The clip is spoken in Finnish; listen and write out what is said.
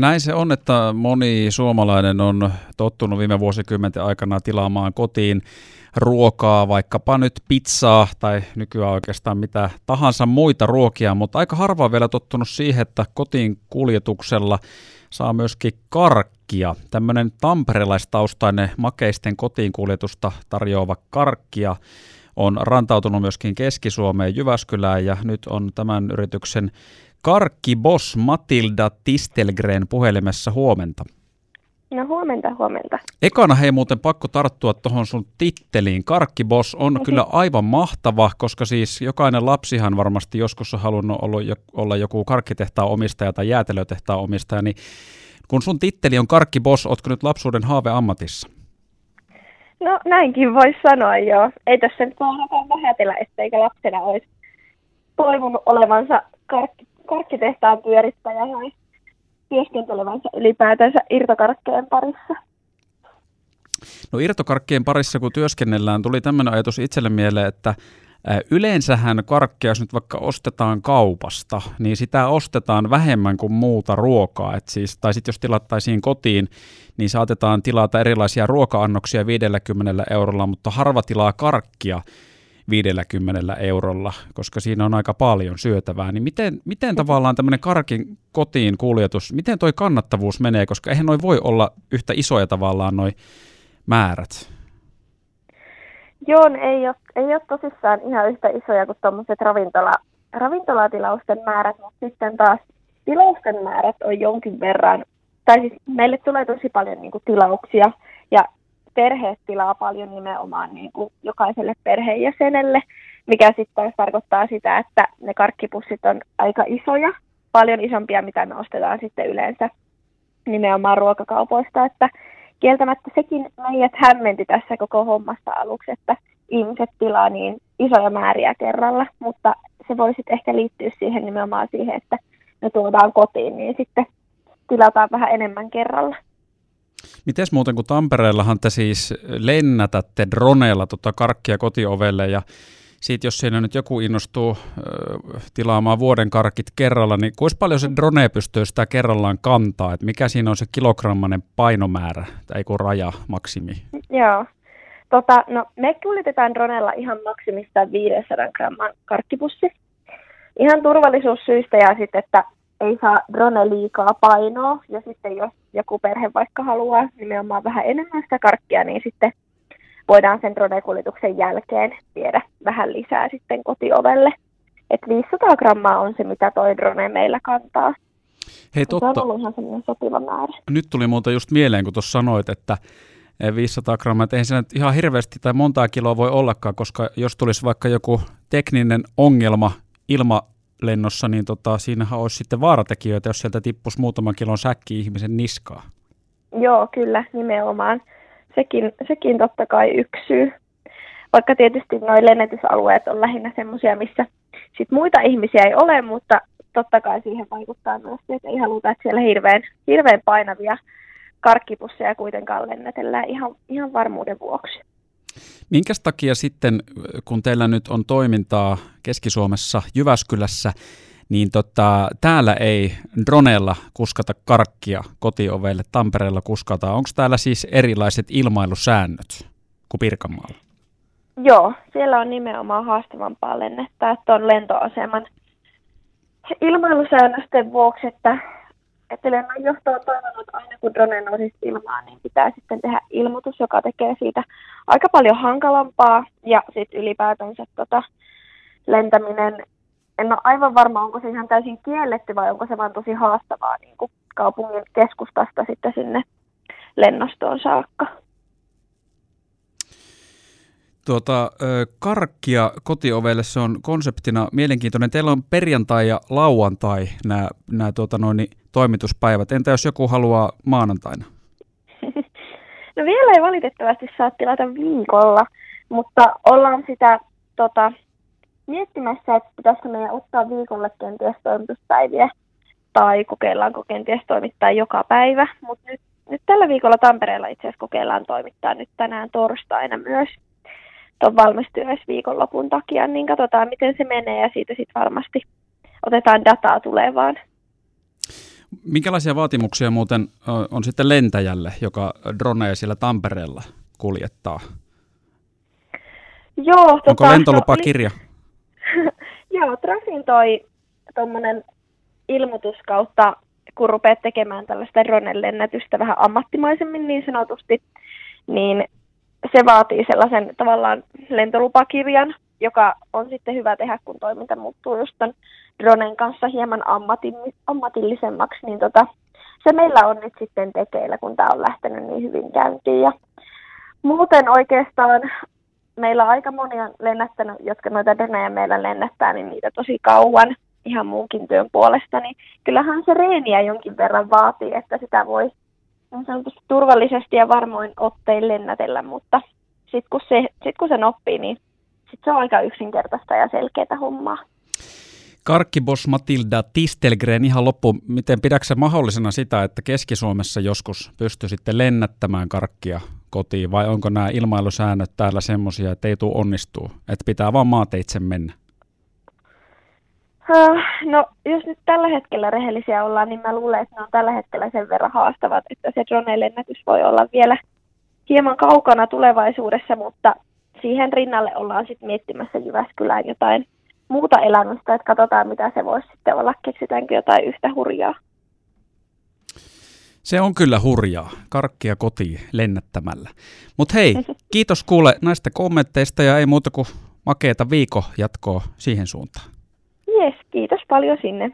Näin se on, että moni suomalainen on tottunut viime vuosikymmenten aikana tilaamaan kotiin ruokaa, vaikkapa nyt pizzaa tai nykyään oikeastaan mitä tahansa muita ruokia, mutta aika harva on vielä tottunut siihen, että kotiin kuljetuksella saa myöskin karkkia. Tämmöinen tamperelaistaustainen makeisten kotiin kuljetusta tarjoava karkkia on rantautunut myöskin Keski-Suomeen Jyväskylään ja nyt on tämän yrityksen karkkibos Matilda Tistelgren puhelimessa huomenta. No huomenta, huomenta. Ekana hei muuten pakko tarttua tuohon sun titteliin. Karkkibos on mm-hmm. kyllä aivan mahtava, koska siis jokainen lapsihan varmasti joskus on halunnut olla joku karkkitehtaan omistaja tai jäätelötehtaan omistaja, niin kun sun titteli on karkkibos, ootko nyt lapsuuden haave ammatissa? No näinkin voisi sanoa joo. Ei tässä nyt vaan vähätellä, etteikö lapsena olisi toivonut olevansa karkki, karkkitehtaan pyörittäjä tai työskentelevänsä ylipäätänsä irtokarkkeen parissa. No irtokarkkien parissa kun työskennellään, tuli tämmöinen ajatus itselle mieleen, että Yleensähän karkkia, jos nyt vaikka ostetaan kaupasta, niin sitä ostetaan vähemmän kuin muuta ruokaa. Et siis, tai sitten jos tilattaisiin kotiin, niin saatetaan tilata erilaisia ruoka-annoksia 50 eurolla, mutta harva tilaa karkkia 50 eurolla, koska siinä on aika paljon syötävää. Niin miten, miten tavallaan tämmöinen karkin kotiin kuljetus, miten toi kannattavuus menee, koska eihän noi voi olla yhtä isoja tavallaan noi määrät? Joo, ei ole, ei ole tosissaan ihan yhtä isoja kuin tuommoiset ravintola, ravintolatilausten määrät, mutta sitten taas tilausten määrät on jonkin verran, tai siis meille tulee tosi paljon niin kuin, tilauksia, ja perheet tilaa paljon nimenomaan niin kuin, jokaiselle perheenjäsenelle, mikä sitten taas tarkoittaa sitä, että ne karkkipussit on aika isoja, paljon isompia, mitä me ostetaan sitten yleensä nimenomaan ruokakaupoista, että kieltämättä sekin meidät hämmenti tässä koko hommassa aluksi, että ihmiset tilaa niin isoja määriä kerralla, mutta se voi sitten ehkä liittyä siihen nimenomaan siihen, että ne tuodaan kotiin, niin sitten tilataan vähän enemmän kerralla. Mites muuten, kun Tampereellahan te siis lennätätte droneella tota karkkia kotiovelle ja siitä, jos siinä nyt joku innostuu tilaamaan vuoden karkit kerralla, niin kuinka paljon se drone pystyy sitä kerrallaan kantaa? Et mikä siinä on se kilogrammanen painomäärä, tai kun raja, maksimi? Joo. Tota, no, me kuljetetaan dronella ihan maksimista 500 gramman karkkipussi. Ihan turvallisuussyistä ja sitten, että ei saa drone liikaa painoa. Ja sitten jos joku perhe vaikka haluaa nimenomaan vähän enemmän sitä karkkia, niin sitten voidaan sen drone-kuljetuksen jälkeen viedä vähän lisää sitten kotiovelle. Et 500 grammaa on se, mitä toi drone meillä kantaa. Hei, totta. Se on ollut ihan semmoinen sopiva määrä. Nyt tuli muuta just mieleen, kun tuossa sanoit, että 500 grammaa, että eihän se nyt ihan hirveästi tai montaa kiloa voi ollakaan, koska jos tulisi vaikka joku tekninen ongelma ilmalennossa, niin tota, siinähän olisi sitten vaaratekijöitä, jos sieltä tippuisi muutaman kilon säkki ihmisen niskaa. Joo, kyllä, nimenomaan sekin, sekin totta kai yksi syy. Vaikka tietysti nuo lennetysalueet on lähinnä semmoisia, missä sit muita ihmisiä ei ole, mutta totta kai siihen vaikuttaa myös, että ei haluta, että siellä hirveän, hirveän painavia karkkipusseja kuitenkaan lennätellään ihan, ihan varmuuden vuoksi. Minkä takia sitten, kun teillä nyt on toimintaa Keski-Suomessa, Jyväskylässä, niin tota, täällä ei dronella kuskata karkkia kotiovelle, Tampereella kuskataan. Onko täällä siis erilaiset ilmailusäännöt kuin Pirkanmaalla? Joo, siellä on nimenomaan haastavampaa lennettää tuon lentoaseman ilmailusäännösten vuoksi, että, että lennonjohto on toivonut, että aina kun drone nousisi ilmaan, niin pitää sitten tehdä ilmoitus, joka tekee siitä aika paljon hankalampaa ja sitten ylipäätänsä tota, lentäminen en ole aivan varma, onko se ihan täysin kielletty vai onko se vain tosi haastavaa niin kuin kaupungin keskustasta sitten sinne lennostoon saakka. Tuota, karkkia kotiovelle, se on konseptina mielenkiintoinen. Teillä on perjantai ja lauantai nämä, nämä tuota noin, toimituspäivät. Entä jos joku haluaa maanantaina? no vielä ei valitettavasti saa tilata viikolla, mutta ollaan sitä tota, miettimässä, että pitäisikö meidän ottaa viikolle kenties toimituspäiviä tai kokeillaanko kenties toimittaa joka päivä. Mutta nyt, nyt tällä viikolla Tampereella itse asiassa kokeillaan toimittaa nyt tänään torstaina myös tuon valmistujaisviikonlopun takia, niin katsotaan miten se menee ja siitä sitten varmasti otetaan dataa tulevaan. Minkälaisia vaatimuksia muuten on sitten lentäjälle, joka droneja siellä Tampereella kuljettaa? Joo, Onko tota, lentolupakirja? No, Joo, Trafin toi tuommoinen ilmoitus kautta, kun rupeat tekemään tällaista drone-lennätystä vähän ammattimaisemmin niin sanotusti, niin se vaatii sellaisen tavallaan lentolupakirjan, joka on sitten hyvä tehdä, kun toiminta muuttuu just ton dronen kanssa hieman ammatillisemmaksi, niin tota, se meillä on nyt sitten tekeillä, kun tämä on lähtenyt niin hyvin käyntiin. Ja muuten oikeastaan meillä on aika monia lennättänyt, jotka noita droneja meillä lennättää, niin niitä tosi kauan ihan muunkin työn puolesta, niin kyllähän se reeniä jonkin verran vaatii, että sitä voi niin sanotusti turvallisesti ja varmoin ottein lennätellä, mutta sitten kun, se, sit kun sen oppii, niin sit se on aika yksinkertaista ja selkeää hommaa. Karkkibos Matilda Tistelgren ihan loppu. Miten pidätkö mahdollisena sitä, että Keski-Suomessa joskus pystyy sitten lennättämään karkkia kotiin vai onko nämä ilmailusäännöt täällä semmoisia, että ei tule onnistuu, että pitää vaan maateitse mennä? No, jos nyt tällä hetkellä rehellisiä ollaan, niin mä luulen, että ne on tällä hetkellä sen verran haastavat, että se drone-lennätys voi olla vielä hieman kaukana tulevaisuudessa, mutta siihen rinnalle ollaan sitten miettimässä Jyväskylään jotain muuta elämystä, että katsotaan mitä se voisi sitten olla, keksitäänkö jotain yhtä hurjaa. Se on kyllä hurjaa, karkkia kotiin lennättämällä. Mutta hei, kiitos kuule näistä kommentteista ja ei muuta kuin makeeta viikko jatkoa siihen suuntaan. Jes, kiitos paljon sinne.